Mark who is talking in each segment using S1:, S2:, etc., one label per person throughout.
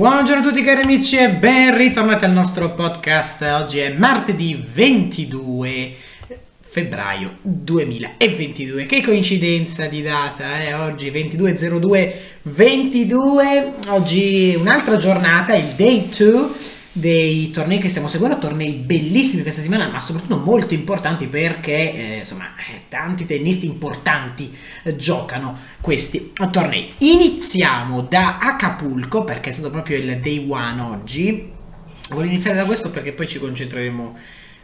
S1: Buongiorno a tutti cari amici e ben ritornati al nostro podcast. Oggi è martedì 22 febbraio 2022. Che coincidenza di data, eh? Oggi 2202 22. Oggi un'altra giornata, il day 2 dei tornei che stiamo seguendo, tornei bellissimi questa settimana, ma soprattutto molto importanti perché eh, insomma eh, tanti tennisti importanti eh, giocano questi tornei. Iniziamo da Acapulco perché è stato proprio il day one oggi. Voglio iniziare da questo perché poi ci concentreremo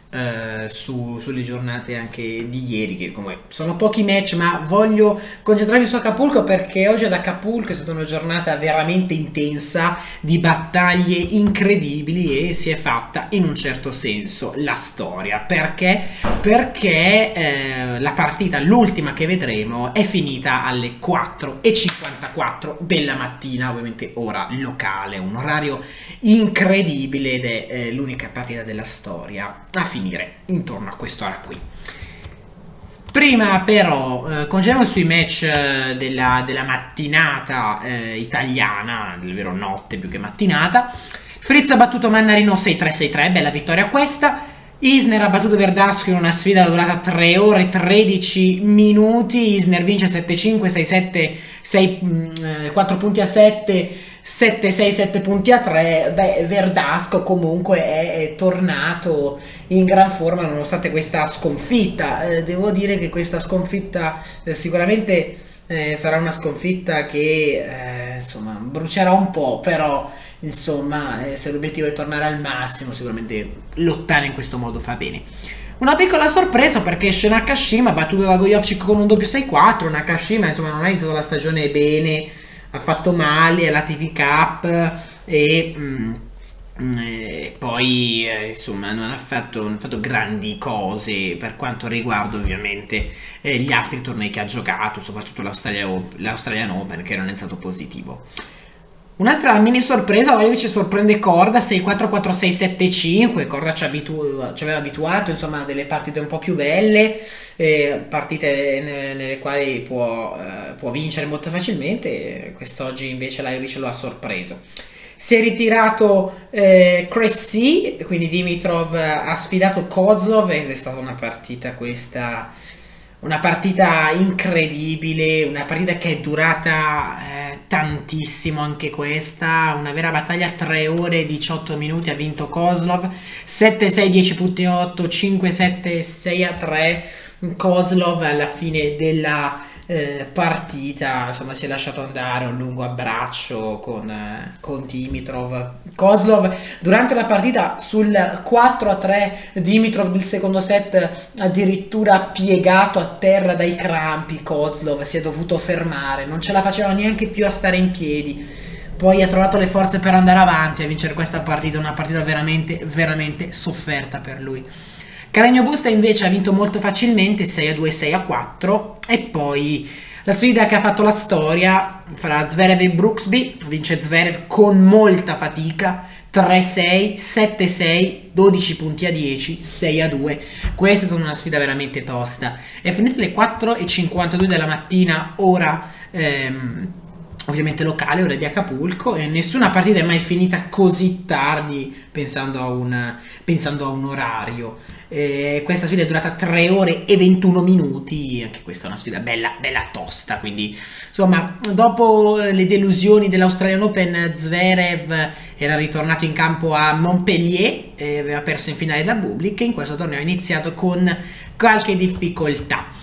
S1: Uh, su, sulle giornate anche di ieri, che come sono pochi match, ma voglio concentrarmi su Acapulco perché oggi ad Acapulco è stata una giornata veramente intensa di battaglie incredibili e si è fatta in un certo senso la storia. Perché? Perché eh, la partita, l'ultima che vedremo, è finita alle 4.54 della mattina, ovviamente ora locale, un orario incredibile ed è eh, l'unica partita della storia a finire intorno a quest'ora qui. Prima però, eh, concentriamo sui match eh, della, della, mattinata eh, italiana, del vero notte più che mattinata. Fritz ha battuto Mannarino 6-3-6-3, bella vittoria questa. Isner ha battuto Verdasco in una sfida durata 3 ore e 13 minuti. Isner vince 7-5, 6-7, 6, 4 punti a 7 7-6-7 punti a 3, beh, Verdasco comunque è, è, tornato in gran forma nonostante questa sconfitta. Eh, devo dire che questa sconfitta eh, sicuramente eh, sarà una sconfitta che eh, insomma brucerà un po', però insomma eh, se l'obiettivo è tornare al massimo, sicuramente lottare in questo modo fa bene. Una piccola sorpresa perché esce Nakashima battuto da Goyovchik con un doppio 6-4. Nakashima insomma non ha iniziato la stagione bene ha fatto male alla TV Cup e, mm, e poi eh, insomma non ha, fatto, non ha, fatto, grandi cose per quanto riguarda ovviamente eh, gli altri tornei che ha giocato, soprattutto l'Australian Open che non è stato positivo. Un'altra mini sorpresa, Lajovic sorprende Corda 6-4-4-6-7-5, Corda ci, abitu- ci, aveva abituato insomma a delle partite un po' più belle, eh, partite nelle, nelle quali può, eh, può, vincere molto facilmente, quest'oggi invece Lajovic lo ha sorpreso. Si è ritirato eh, Cressy, quindi Dimitrov ha sfidato Kozlov ed è stata una partita questa una partita incredibile, una partita che è durata eh, tantissimo anche questa, una vera battaglia, 3 ore e 18 minuti ha vinto Kozlov, 7-6, 10.8, 5-7, 6-3, Kozlov alla fine della eh, partita, insomma si è lasciato andare un lungo abbraccio con, eh, con Dimitrov. Kozlov durante la partita sul 4-3 Dimitrov del secondo set addirittura piegato a terra dai crampi, Kozlov si è dovuto fermare, non ce la faceva neanche più a stare in piedi. Poi ha trovato le forze per andare avanti a vincere questa partita, una partita veramente, veramente sofferta per lui. Caragno Busta invece ha vinto molto facilmente 6 a 2, 6 a 4 e poi la sfida che ha fatto la storia fra Zverev e Brooksby, vince Zverev con molta fatica 3-6, 7-6, 12 punti a 10, 6 a 2. Questa è stata una sfida veramente tosta. È finita alle 4.52 della mattina, ora ehm, ovviamente locale, ora di Acapulco, e nessuna partita è mai finita così tardi pensando a un, pensando a un orario. Eh, questa sfida è durata 3 ore e 21 minuti, anche questa è una sfida bella, bella tosta, quindi insomma dopo le delusioni dell'Australian Open Zverev era ritornato in campo a Montpellier e aveva perso in finale da Bublik e in questo torneo ha iniziato con qualche difficoltà.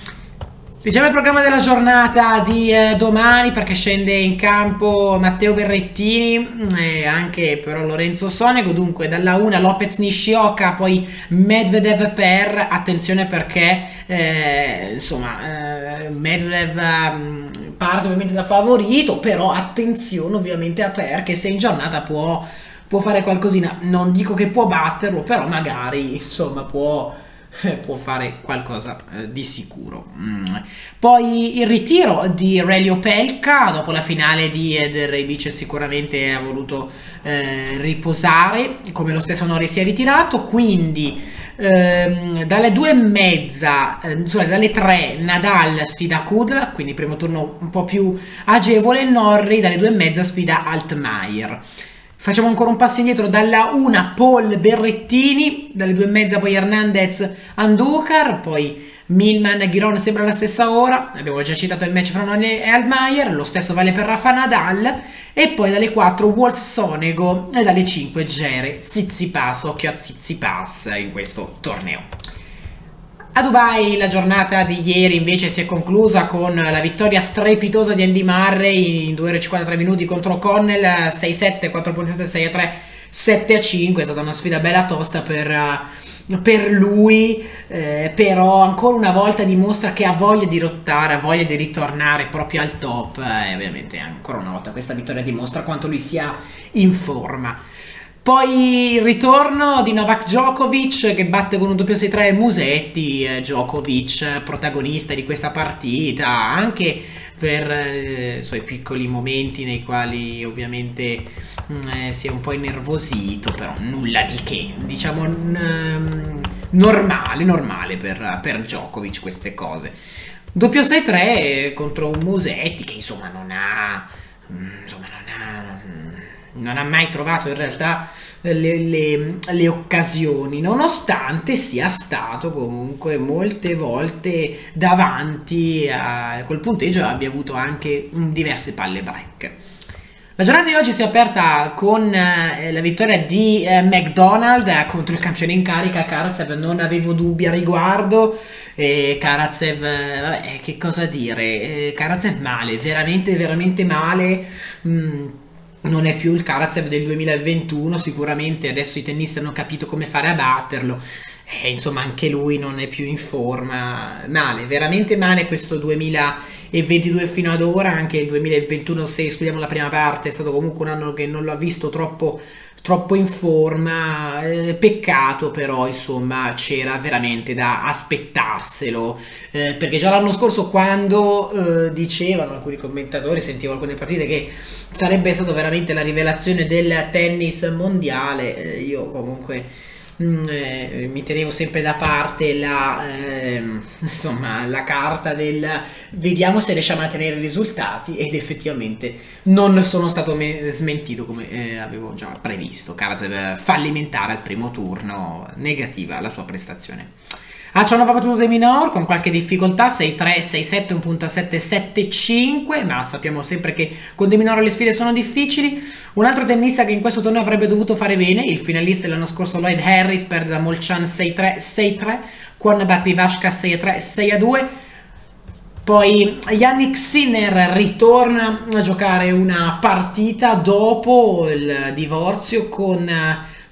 S1: Diciamo il programma della giornata di eh, domani perché scende in campo Matteo Berrettini mm, e anche però Lorenzo Sonego. Dunque dalla 1 Lopez Nishioka, poi Medvedev per. Attenzione perché eh, insomma eh, Medvedev um, parte ovviamente da favorito, però attenzione ovviamente a Per che se in giornata può, può fare qualcosina. Non dico che può batterlo, però magari insomma può può fare qualcosa eh, di sicuro. Mm. Poi il ritiro di Relio Pelka dopo la finale di Ed Rebic sicuramente ha voluto eh, riposare, come lo stesso Nori si è ritirato, quindi ehm, dalle due e mezza, eh, dalle tre Nadal sfida Kudla, quindi primo turno un po' più agevole, Norri dalle due e mezza sfida Altmaier. Facciamo ancora un passo indietro dalla 1 Paul Berrettini, dalle due e mezza poi Hernandez Anducar, poi Milman Giron sembra alla stessa ora, abbiamo già citato il match fra Noni e Almayer, lo stesso vale per Rafa Nadal e poi dalle 4 Wolf Sonego e dalle 5 Gere Zizipas, occhio a Zizipas in questo torneo. A Dubai la giornata di ieri invece si è conclusa con la vittoria strepitosa di Andy Murray in 2 ore e 53 minuti contro Connell 6-7, 4.7, 6-3, 7-5, è stata una sfida bella tosta per per lui, eh, però ancora una volta dimostra che ha voglia di lottare, ha voglia di ritornare proprio al top e eh, ovviamente ancora una volta questa vittoria dimostra quanto lui sia in forma. Poi il ritorno di Novak Djokovic che batte con un doppio 6-3 Musetti, eh, Djokovic protagonista di questa partita, anche per eh, i suoi piccoli momenti nei quali ovviamente mh, mm, eh, si è un po' innervosito, però nulla di che, diciamo n- normale, normale per, per Djokovic queste cose. Doppio 6-3 contro un Musetti che insomma non ha, mm, insomma, non non ha mai trovato in realtà le, le, le, occasioni, nonostante sia stato comunque molte volte davanti a quel punteggio abbia avuto anche diverse palle break. La giornata di oggi si è aperta con eh, la vittoria di eh, McDonald eh, contro il campione in carica Karatsev, non avevo dubbi a riguardo. E Karatsev, vabbè, che cosa dire? Karatsev male, veramente, veramente male. Mm non è più il Karatsev del 2021, sicuramente adesso i tennisti hanno capito come fare a batterlo. E insomma, anche lui non è più in forma. Male, veramente male questo 2022 fino ad ora. Anche il 2021, se escludiamo la prima parte, è stato comunque un anno che non l'ha visto troppo troppo in forma, eh, peccato però insomma c'era veramente da aspettarselo, eh, perché già l'anno scorso quando eh, dicevano alcuni commentatori, sentivo alcune partite che sarebbe stato veramente la rivelazione del tennis mondiale, eh, io comunque eh, mi tenevo sempre da parte la, eh, insomma, la carta del vediamo se riusciamo a tenere i risultati ed effettivamente non sono stato me- smentito come eh, avevo già previsto. Karatsev fallimentare al primo turno, negativa la sua prestazione. Ah, ci hanno battuto De Minor con qualche difficoltà, 6-3, 6-7, 1.7, 7-5, ma sappiamo sempre che con De Minor le sfide sono difficili. Un altro tennista che in questo torneo avrebbe dovuto fare bene, il finalista dell'anno scorso Lloyd Harris, perde da Molchan 6-3, 6-3, Quan Battivashka 6-3, 6-2. Poi Yannick Sinner ritorna a giocare una partita dopo il divorzio con,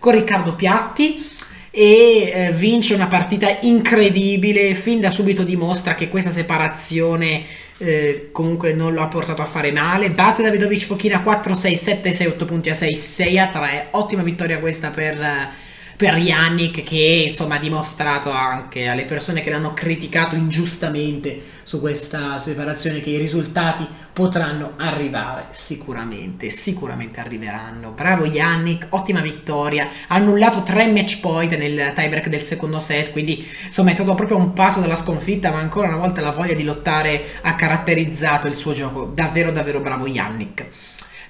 S1: con Riccardo Piatti e eh, vince una partita incredibile, fin da subito dimostra che questa separazione eh, comunque non lo ha portato a fare male, batte Davidovic Fochina 4-6, 7-6, 8 punti a 6, 6-3, ottima vittoria questa per... Eh, per Yannick che insomma ha dimostrato anche alle persone che l'hanno criticato ingiustamente su questa separazione che i risultati potranno arrivare sicuramente, sicuramente arriveranno. Bravo Yannick, ottima vittoria, ha annullato tre match point nel tiebreak del secondo set, quindi insomma è stato proprio un passo dalla sconfitta, ma ancora una volta la voglia di lottare ha caratterizzato il suo gioco. Davvero davvero bravo Yannick.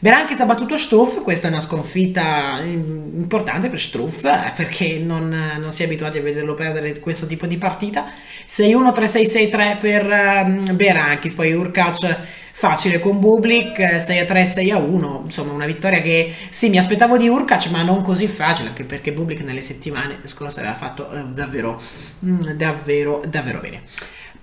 S1: Berankis ha battuto Struff, questa è una sconfitta importante per Struff eh, perché non, non, si è abituati a vederlo perdere questo tipo di partita. 6-1, 3-6-6-3 per um, Berankis, poi Urkac facile con Bublik 6-3, 6-1, insomma una vittoria che sì mi aspettavo di Urkac ma non così facile anche perché Bublik nelle settimane scorse aveva fatto eh, davvero, mm, davvero, davvero bene.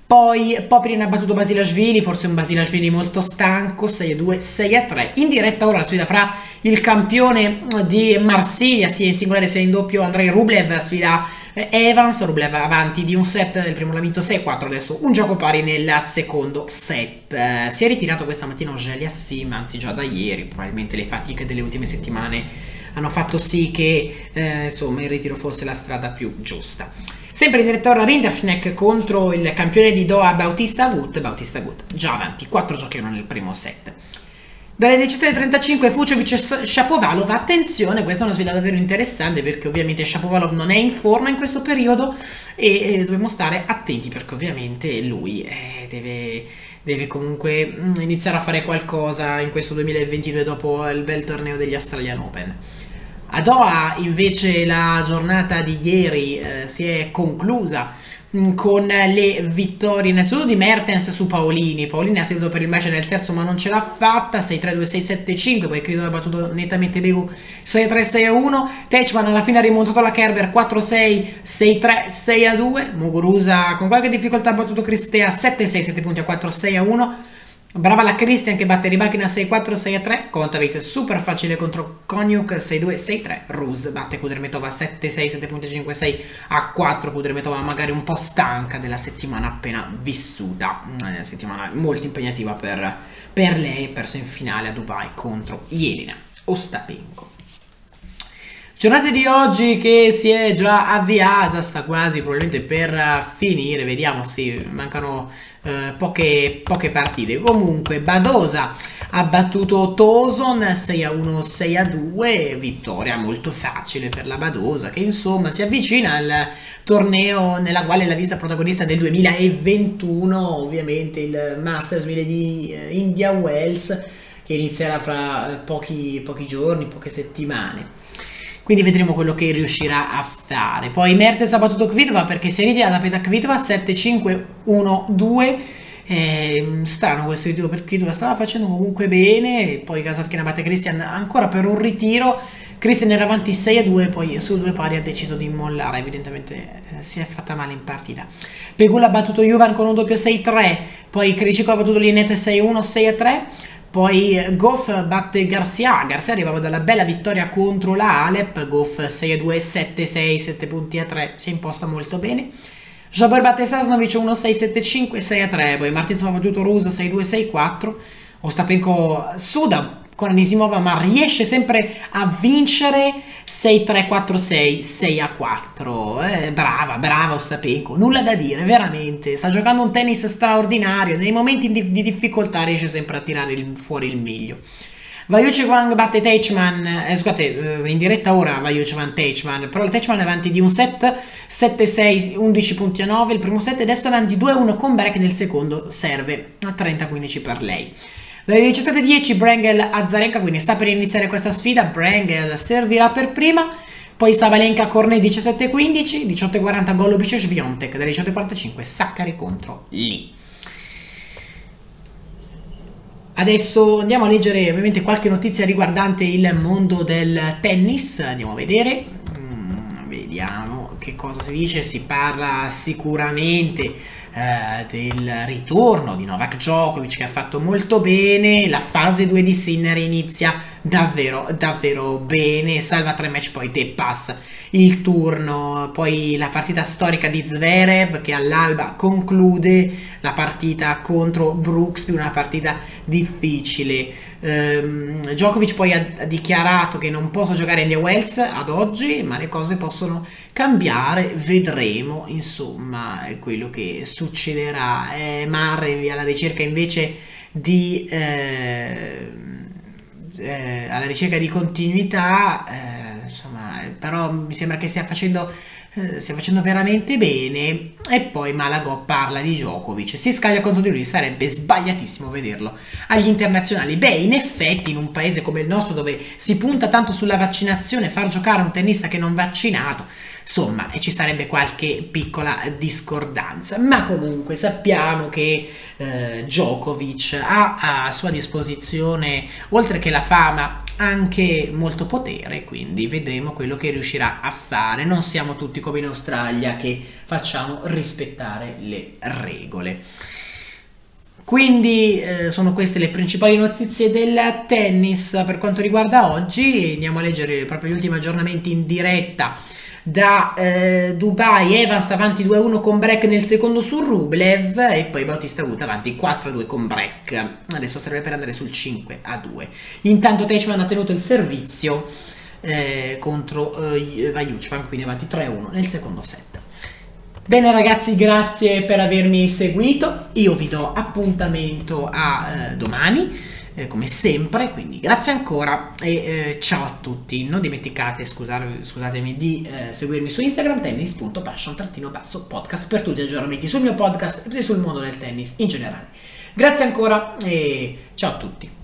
S1: Poi Poprin ha battuto Basilashvili, forse un Basilashvili molto stanco, 6-2, 6-3. In diretta ora la sfida fra il campione di Marsiglia, sia in singolare sia in doppio, Andrei Rublev, sfida eh, Evans, Rublev avanti di un set, nel primo l'ha vinto 6-4, adesso un gioco pari nel secondo set. Eh, si è ritirato questa mattina Ogelia Sim, anzi già da ieri, probabilmente le fatiche delle ultime settimane hanno fatto sì che eh, insomma il ritiro fosse la strada più giusta. Sempre in direttore Rinderknecht contro il campione di Doha Bautista Agut, Bautista Agut già avanti, 4 giochi nel primo set. Dalle 17.35 Fucevic e Shapovalov, attenzione, questa è una sfida davvero interessante perché ovviamente Shapovalov non è in forma in questo periodo e, e dobbiamo stare attenti perché ovviamente lui eh, deve, deve, comunque mm, iniziare a fare qualcosa in questo 2022 dopo il bel torneo degli Australian Open. A Doha invece la giornata di ieri eh, si è conclusa mm, con le vittorie innanzitutto di Mertens su Paolini. Paolini ha seguito per il match nel terzo ma non ce l'ha fatta. 6-3-2-6-7-5, poi credo ha battuto nettamente Begu 6-3-6-1. Techman alla fine ha rimontato la Kerber 4-6, 6-3-6-2. Muguruza con qualche difficoltà ha battuto Cristea 7-6, 7 punti a 4-6-1. Brava la Christian che batte Ribachina 6-4, 6-3. Kontaveit super facile contro Konyuk 6-2, 6-3. Rus batte Kudremetova 7-6, 7.56 a 4. Kudremetova magari un po' stanca della settimana appena vissuta. Una settimana molto impegnativa per, per lei. Perso in finale a Dubai contro Jelena Ostapenko. Giornata di oggi che si è già avviata, sta quasi probabilmente per finire, vediamo se mancano eh, poche, poche partite. Comunque Badosa ha battuto Toson 6 a 1, 6 a 2, vittoria molto facile per la Badosa che insomma si avvicina al torneo nella quale l'ha vista protagonista del 2021, ovviamente il Masters 1000 di eh, India Wells che inizierà fra pochi, pochi giorni, poche settimane. Quindi vedremo quello che riuscirà a fare. Poi Mertes ha battuto Kvitova perché si è ritirata da Kvitova 7-5-1-2. Eh, strano questo ritiro per Kvitova, stava facendo comunque bene. Poi Kasatkina batte Christian ancora per un ritiro. Christian era avanti 6-2, poi sul due pari ha deciso di mollare. Evidentemente eh, si è fatta male in partita. Pegula ha battuto Juvan con un doppio 6-3. Poi Kricico ha battuto Linette 6-1, 6-3. Poi eh, Goff batte Garcia, Garcia arrivava dalla bella vittoria contro la Alep, Goff 6-2, 7-6, 7 punti a 3, si imposta molto bene. Jabber batte Sasnovic 1-6, 7-5, 6-3, poi Martinson ha battuto Rus 6-2, 6-4, Ostapenko suda con Anisimova, ma riesce sempre a vincere 6-3-4-6, 6-4. Eh, brava, brava Ostapenko, nulla da dire, veramente. Sta giocando un tennis straordinario, nei momenti di, di difficoltà riesce sempre a tirare il, fuori il meglio. Vaiuce Wang batte Teichman, eh, scusate, eh, in diretta ora Vaiuce Wang Teichman, però il Teichman è avanti di un set, 7-6, 11 punti a 9, il primo set, adesso è avanti 2-1 con break nel secondo, serve a 30-15 per lei. Dalle 17.10 Brangel Azarenka, quindi sta per iniziare questa sfida, Brangel servirà per prima, poi Savalenka Cornet 17.15, 18.40 Golubic e Sviontek, dalle 18.45 Saccari contro Lee. Adesso andiamo a leggere ovviamente qualche notizia riguardante il mondo del tennis, andiamo a vedere, mm, vediamo che cosa si dice, si parla sicuramente eh, del ritorno di Novak Djokovic che ha fatto molto bene, la fase 2 di Sinner inizia davvero davvero bene, salva tre match poi te passa il turno, poi la partita storica di Zverev che all'alba conclude la partita contro Brooksby, una partita difficile. Um, Djokovic poi ha, ha, dichiarato che non posso giocare India Wells ad oggi, ma le cose possono cambiare, vedremo insomma quello che succederà. Eh, Murray alla ricerca invece di... Eh, eh, alla ricerca di continuità, eh, insomma, però mi sembra che stia facendo eh, stia facendo veramente bene. E poi Malagò parla di Djokovic. Si scaglia contro di lui sarebbe sbagliatissimo vederlo. Agli internazionali. Beh in effetti in un paese come il nostro dove si punta tanto sulla vaccinazione far giocare un tennista che non vaccinato insomma ci sarebbe qualche piccola discordanza ma comunque sappiamo che eh, Djokovic ha a sua disposizione oltre che la fama anche molto potere, quindi vedremo quello che riuscirà a fare. Non siamo tutti come in Australia che facciamo rispettare le regole. Quindi eh, sono queste le principali notizie del tennis per quanto riguarda oggi. Andiamo a leggere proprio gli ultimi aggiornamenti in diretta da eh, Dubai Evans avanti 2-1 con break nel secondo su Rublev e poi Bautista Wood avanti 4-2 con break adesso serve per andare sul 5-2 intanto Teichmann ha tenuto il servizio eh, contro eh, Vajuchvan quindi avanti 3-1 nel secondo set. Bene ragazzi, grazie per avermi seguito. Io vi do appuntamento a eh, domani eh, come sempre, quindi grazie ancora e eh, ciao a tutti. Non dimenticate, scusate, scusatemi, di eh, seguirmi su Instagram tennis.passion-podcast per tutti gli aggiornamenti sul mio podcast e sul mondo del tennis in generale. Grazie ancora e ciao a tutti.